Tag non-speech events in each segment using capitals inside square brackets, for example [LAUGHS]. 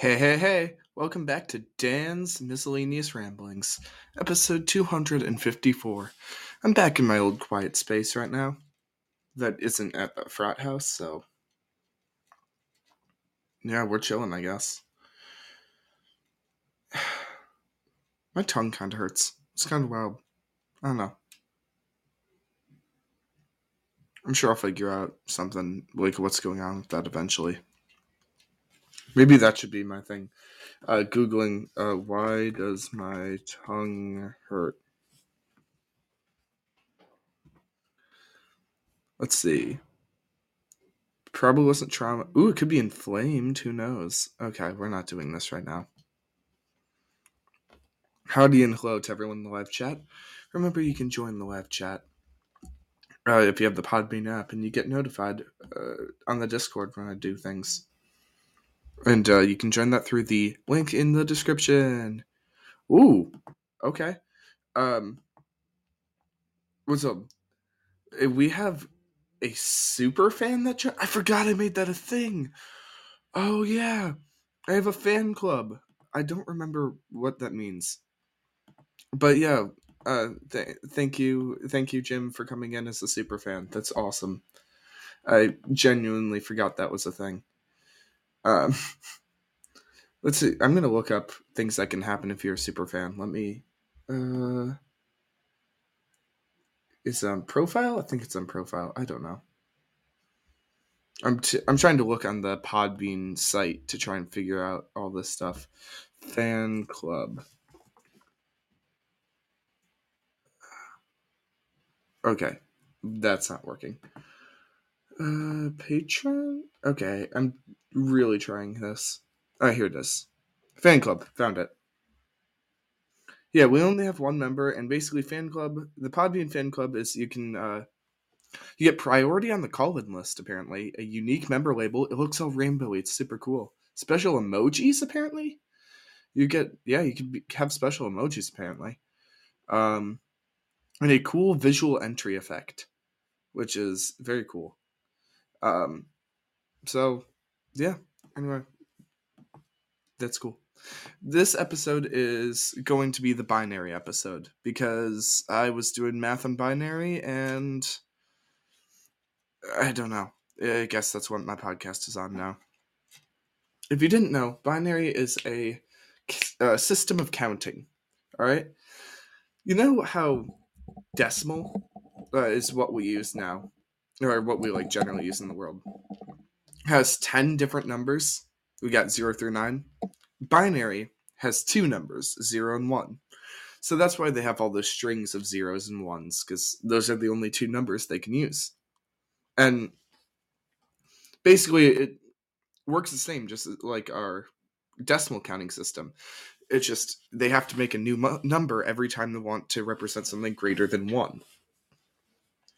Hey, hey, hey! Welcome back to Dan's Miscellaneous Ramblings, episode 254. I'm back in my old quiet space right now. That isn't at the frat house, so. Yeah, we're chilling, I guess. [SIGHS] My tongue kind of hurts. It's kind of wild. I don't know. I'm sure I'll figure out something, like what's going on with that eventually. Maybe that should be my thing. Uh, Googling, uh, why does my tongue hurt? Let's see. Probably wasn't trauma. Ooh, it could be inflamed. Who knows? Okay, we're not doing this right now. Howdy and hello to everyone in the live chat. Remember, you can join the live chat uh, if you have the Podbean app and you get notified uh, on the Discord when I do things. And uh, you can join that through the link in the description. Ooh, okay. Um, what's up? Uh, We have a super fan that jo- I forgot I made that a thing. Oh yeah, I have a fan club. I don't remember what that means, but yeah. Uh, th- thank you, thank you, Jim, for coming in as a super fan. That's awesome. I genuinely forgot that was a thing. Um, [LAUGHS] let's see. I'm gonna look up things that can happen if you're a super fan. Let me. Uh, is on profile? I think it's on profile. I don't know. I'm t- I'm trying to look on the Podbean site to try and figure out all this stuff. Fan club. Okay, that's not working. Uh, patron. Okay, I'm really trying this. Oh, here it is. Fan club. Found it. Yeah, we only have one member, and basically, fan club. The Podbean fan club is you can uh, you get priority on the call-in list. Apparently, a unique member label. It looks all rainbowy. It's super cool. Special emojis. Apparently, you get yeah. You can be, have special emojis. Apparently, um, and a cool visual entry effect, which is very cool. Um, so yeah. Anyway, that's cool. This episode is going to be the binary episode because I was doing math on binary and I don't know. I guess that's what my podcast is on now. If you didn't know, binary is a, a system of counting. All right. You know how decimal uh, is what we use now, or what we like generally use in the world. Has ten different numbers. We got zero through nine. Binary has two numbers, zero and one. So that's why they have all those strings of zeros and ones, because those are the only two numbers they can use. And basically, it works the same, just like our decimal counting system. It's just they have to make a new mu- number every time they want to represent something greater than one.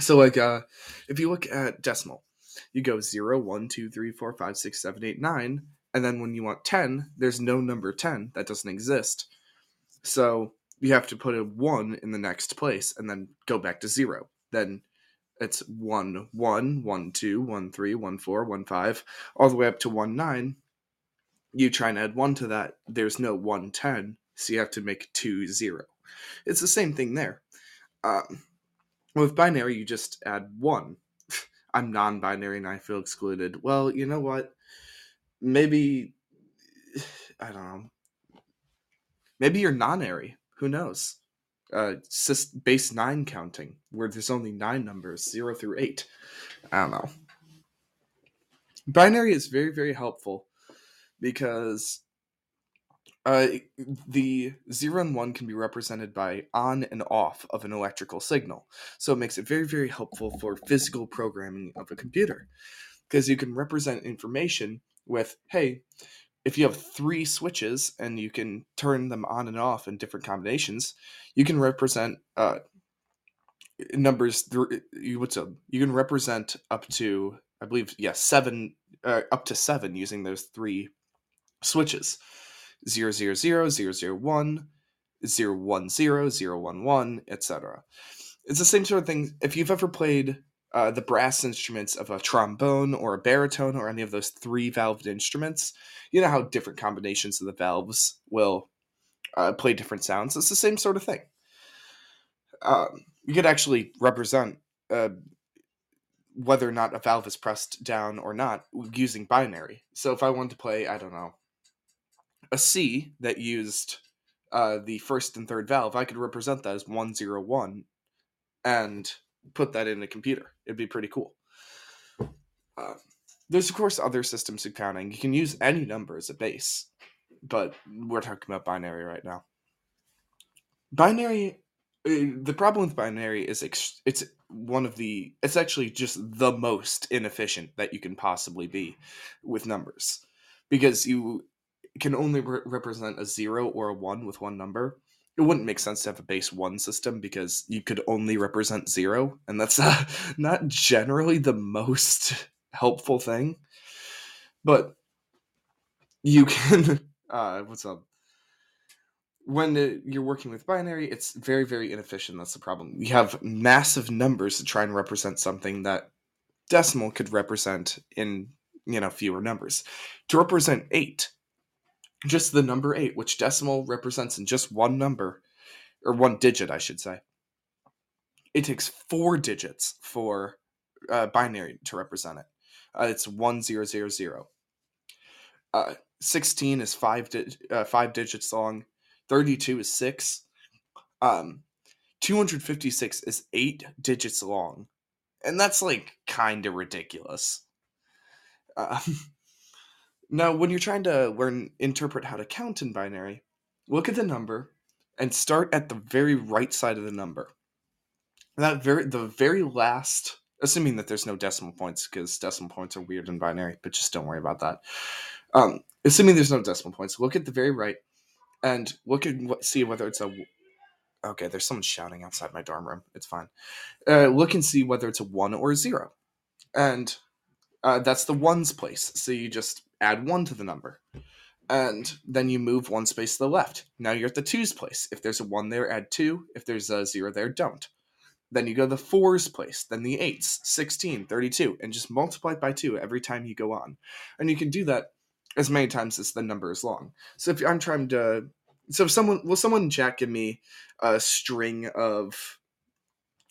So, like, uh, if you look at decimal, you go 0, 1, 2, 3, 4, 5, 6, 7, 8, 9. And then when you want 10, there's no number 10. That doesn't exist. So you have to put a 1 in the next place and then go back to 0. Then it's 1, 1, 1, 2, 1, 3, 1, 4, 1, 5, all the way up to 1, 9. You try and add 1 to that. There's no 1, 10. So you have to make 2, 0. It's the same thing there. Um, with binary, you just add 1. [LAUGHS] I'm non binary and I feel excluded. Well, you know what? Maybe. [SIGHS] I don't know. Maybe you're non-airy. Who knows? Uh, sys- base nine counting, where there's only nine numbers, zero through eight. I don't know. Binary is very, very helpful because uh, the zero and one can be represented by on and off of an electrical signal. So it makes it very, very helpful for physical programming of a computer because you can represent information with, hey, if you have three switches and you can turn them on and off in different combinations, you can represent uh, numbers. Th- you what's up? You can represent up to, I believe, yeah, seven, uh, up to seven using those three switches: zero zero zero zero zero one, zero one zero zero one one, etc. It's the same sort of thing. If you've ever played uh, the brass instruments of a trombone or a baritone or any of those three valved instruments, you know how different combinations of the valves will uh, play different sounds. It's the same sort of thing. Um, you could actually represent uh, whether or not a valve is pressed down or not using binary. So if I wanted to play, I don't know, a C that used uh, the first and third valve, I could represent that as 101 and put that in a computer. It'd be pretty cool. Uh, there's, of course, other systems of counting. You can use any number as a base, but we're talking about binary right now. Binary, uh, the problem with binary is ex- it's one of the, it's actually just the most inefficient that you can possibly be with numbers because you can only re- represent a zero or a one with one number. It wouldn't make sense to have a base one system because you could only represent zero, and that's [LAUGHS] uh, not generally the most [LAUGHS] helpful thing. But you can, [LAUGHS] uh, what's up? When you're working with binary, it's very, very inefficient. That's the problem. You have massive numbers to try and represent something that decimal could represent in you know fewer numbers. To represent eight, just the number eight, which decimal represents in just one number, or one digit, I should say. It takes four digits for uh, binary to represent it. Uh, it's one zero zero zero. Uh, Sixteen is five di- uh, five digits long. Thirty two is six. Um, two hundred fifty six is eight digits long, and that's like kind of ridiculous. Uh, [LAUGHS] Now, when you're trying to learn interpret how to count in binary, look at the number and start at the very right side of the number. That very the very last assuming that there's no decimal points because decimal points are weird in binary, but just don't worry about that. Um, assuming there's no decimal points, look at the very right and look what see whether it's a okay. There's someone shouting outside my dorm room. It's fine. Uh, look and see whether it's a one or a zero, and uh, that's the ones place. So you just add one to the number. And then you move one space to the left. Now you're at the twos place. If there's a one there, add two. If there's a zero there, don't. Then you go to the fours place, then the eights, 16, 32, and just multiply it by two every time you go on. And you can do that as many times as the number is long. So if I'm trying to, so if someone, will someone Jack give me a string of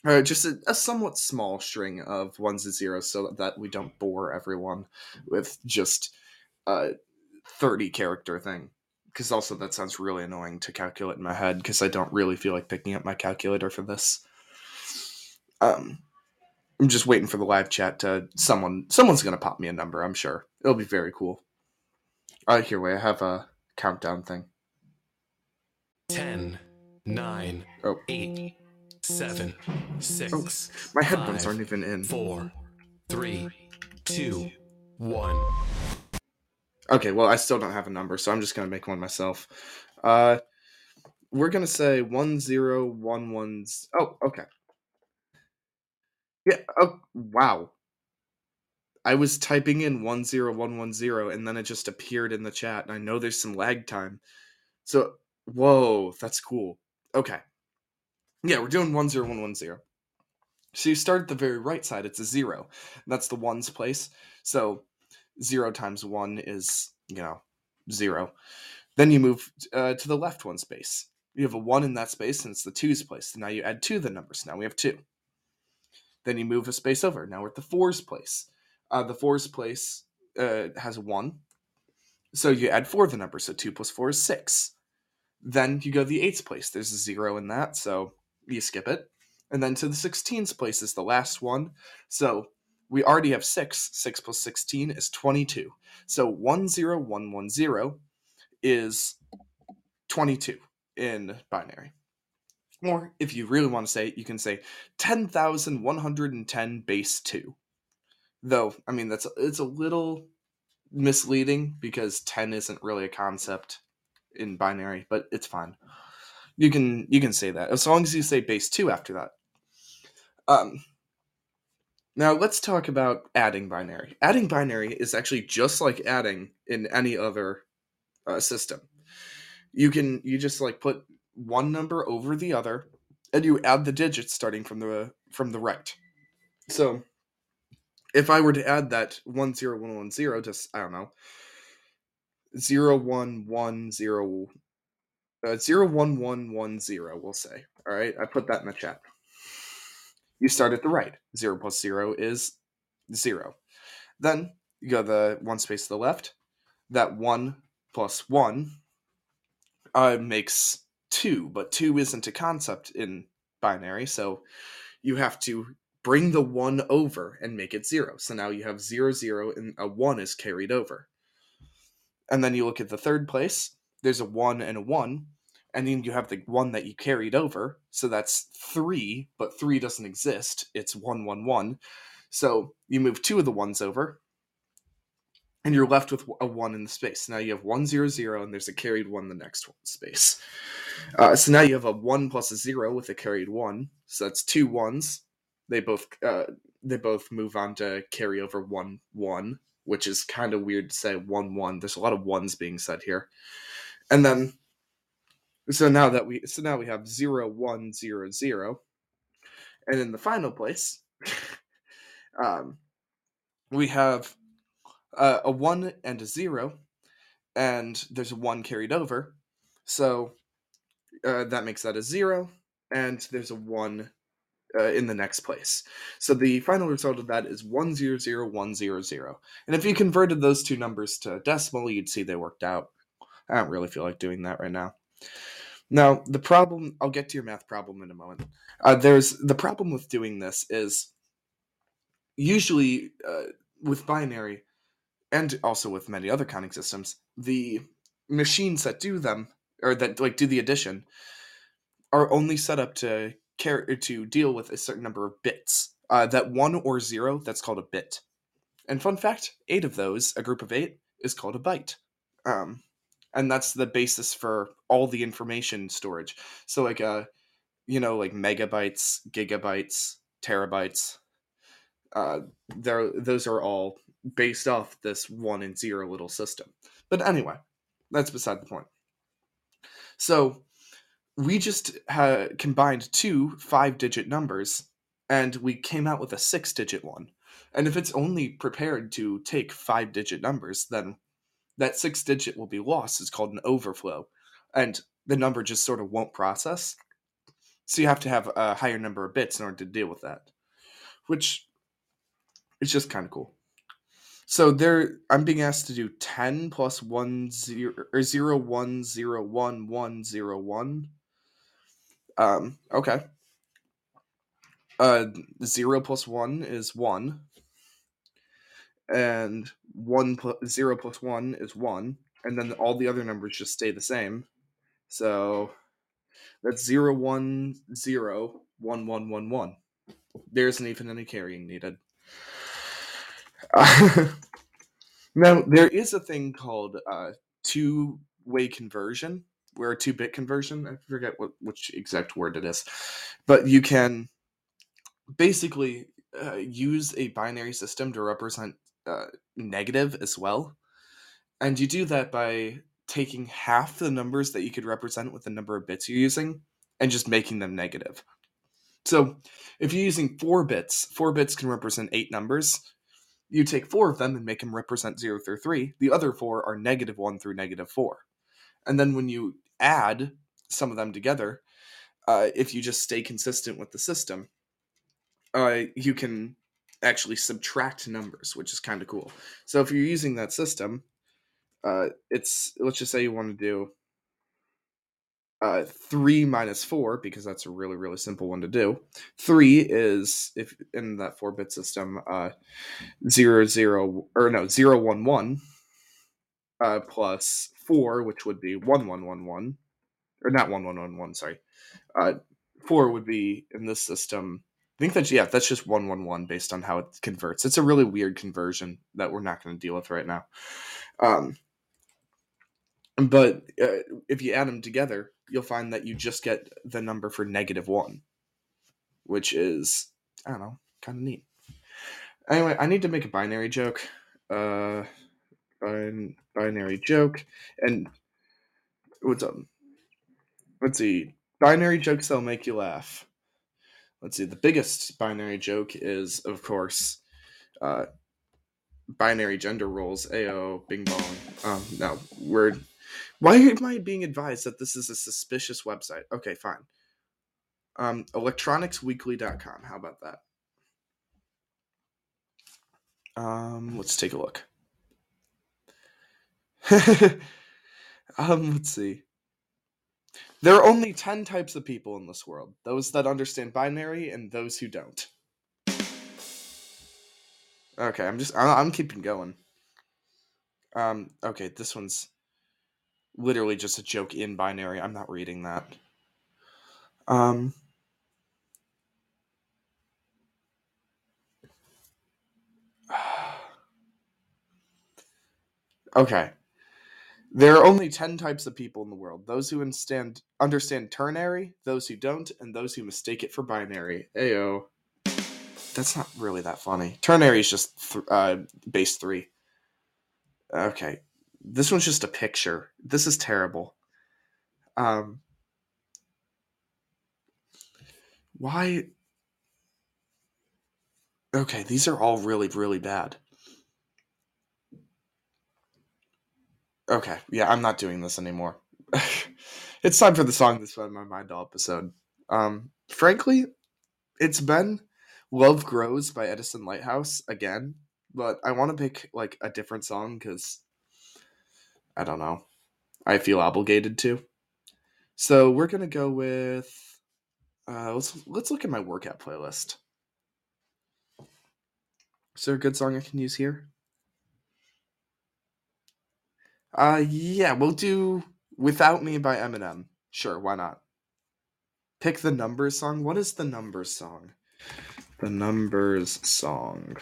uh, just a, a, somewhat small string of ones and zeros so that we don't bore everyone with just a 30 character thing. Because also that sounds really annoying to calculate in my head because i don't really feel like picking up my calculator for this. Um i'm just waiting for the live chat to someone someone's gonna pop me a number i'm sure. It'll be very cool. Uh here wait i have a countdown thing. 10 9 oh. 8 7 6 oh, my headphones are aren't even in 4 3 2 1 Okay, well, I still don't have a number, so I'm just gonna make one myself. Uh, we're gonna say one zero one one. Oh, okay. Yeah. Oh, wow. I was typing in one zero one one zero, and then it just appeared in the chat, and I know there's some lag time. So, whoa, that's cool. Okay. Yeah, we're doing one zero one one zero. So you start at the very right side. It's a zero. That's the ones place. So 0 times 1 is, you know, 0. Then you move uh, to the left one space. You have a 1 in that space, and it's the 2's place. Now you add 2 to the numbers. Now we have 2. Then you move a space over. Now we're at the 4's place. Uh, the 4's place uh, has a 1. So you add 4 to the number. So 2 plus 4 is 6. Then you go to the 8's place. There's a 0 in that, so you skip it. And then to the 16's place is the last one. So we already have 6. 6 plus 16 is 22. So 10110 is 22 in binary. Or if you really want to say it, you can say 10,110 base 2. Though, I mean, that's it's a little misleading because 10 isn't really a concept in binary, but it's fine. You can you can say that as long as you say base 2 after that. Um now let's talk about adding binary. Adding binary is actually just like adding in any other uh, system. You can you just like put one number over the other, and you add the digits starting from the from the right. So if I were to add that one zero one one zero, just I don't know, zero one one zero, uh, zero one one one zero, we'll say. All right, I put that in the chat. You start at the right. Zero plus zero is zero. Then you go the one space to the left. That one plus one uh, makes two, but two isn't a concept in binary, so you have to bring the one over and make it zero. So now you have zero, zero, and a one is carried over. And then you look at the third place, there's a one and a one, and then you have the one that you carried over. So that's three, but three doesn't exist. It's one, one, one. So you move two of the ones over, and you're left with a one in the space. Now you have one, zero, zero, and there's a carried one in the next one space. Uh, so now you have a one plus a zero with a carried one. So that's two ones. They both uh, they both move on to carry over one one, which is kind of weird to say one one. There's a lot of ones being said here, and then so now that we so now we have zero one zero zero, and in the final place, [LAUGHS] um, we have uh, a one and a zero, and there's a one carried over, so uh, that makes that a zero, and there's a one uh, in the next place. So the final result of that is 100100. And if you converted those two numbers to decimal, you'd see they worked out. I don't really feel like doing that right now. Now, the problem, I'll get to your math problem in a moment. Uh, there's the problem with doing this is usually uh, with binary and also with many other counting systems, the machines that do them or that like do the addition are only set up to care to deal with a certain number of bits. Uh, that one or zero, that's called a bit. And fun fact, eight of those, a group of eight, is called a byte. Um, and that's the basis for all the information storage. So like uh, you know, like megabytes, gigabytes, terabytes. Uh, there, those are all based off this one and zero little system. But anyway, that's beside the point. So we just ha- combined two five digit numbers and we came out with a six digit one. And if it's only prepared to take five digit numbers, then that six digit will be lost. It's called an overflow. And the number just sort of won't process. So you have to have a higher number of bits in order to deal with that, which is just kind of cool. So there, I'm being asked to do ten plus one zero or zero one zero one one zero one. Um. Okay. Uh, zero plus one is one, and one plus zero plus one is one, and then all the other numbers just stay the same. So that's zero one zero one one one one. There isn't even any carrying needed. [LAUGHS] Now there is a thing called uh, two-way conversion, where a two-bit conversion. I forget what which exact word it is, but you can basically uh, use a binary system to represent uh, negative as well, and you do that by taking half the numbers that you could represent with the number of bits you're using and just making them negative. So if you're using four bits, four bits can represent eight numbers. You take four of them and make them represent zero through three. The other four are negative one through negative four. And then when you add some of them together, uh, if you just stay consistent with the system, uh, you can actually subtract numbers, which is kind of cool. So if you're using that system, uh, it's let's just say you want to do uh, 3 minus 4 because that's a really really simple one to do 3 is if in that 4 bit system uh 0 0 or no 0 1 1 uh, plus 4 which would be 1 1 1 1 or not 1 1 1 1 sorry uh 4 would be in this system I think that's yeah that's just 1 1 1 based on how it converts it's a really weird conversion that we're not going to deal with right now um but uh, if you add them together you'll find that you just get the number for negative one, which is I don't know, kind of neat. Anyway, I need to make a binary joke. Uh, bin- binary joke, and what's up? Let's see. Binary jokes that'll make you laugh. Let's see. The biggest binary joke is, of course, uh, binary gender roles. Ayo, bing bong. Um, no, we're. Why am I being advised that this is a suspicious website? Okay, fine. Um, electronicsweekly.com. How about that? Um, let's take a look. [LAUGHS] um, let's see. There are only 10 types of people in this world those that understand binary and those who don't. Okay, I'm just, I'm, keeping going. Um, okay, this one's literally just a joke in binary. I'm not reading that. Um, [SIGHS] okay. There are only 10 types of people in the world those who understand, understand ternary, those who don't, and those who mistake it for binary. Ayo. That's not really that funny. Ternary is just th- uh, base 3. Okay. This one's just a picture. This is terrible. Um, why? Okay, these are all really, really bad. Okay, yeah, I'm not doing this anymore. [LAUGHS] it's time for the song that's been my mind all episode. Um, frankly, it's been "Love Grows" by Edison Lighthouse again, but I want to pick like a different song because I don't know. I feel obligated to. So we're gonna go with. Uh, let's let's look at my workout playlist. Is there a good song I can use here? Uh, yeah, we'll do "Without Me" by Eminem. Sure, why not? Pick the numbers song. What is the numbers song? The numbers song.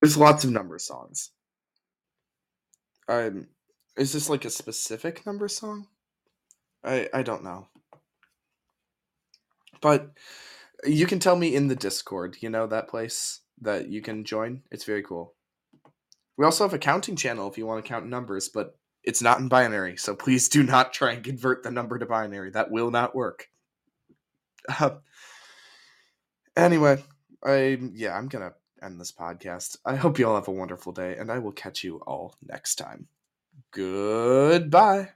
There's lots of number songs. Um, is this like a specific number song? I I don't know. But you can tell me in the Discord, you know that place that you can join. It's very cool. We also have a counting channel if you want to count numbers, but it's not in binary, so please do not try and convert the number to binary. That will not work. Uh, [LAUGHS] anyway, I yeah, I'm gonna end this podcast. I hope you all have a wonderful day, and I will catch you all next time. Goodbye.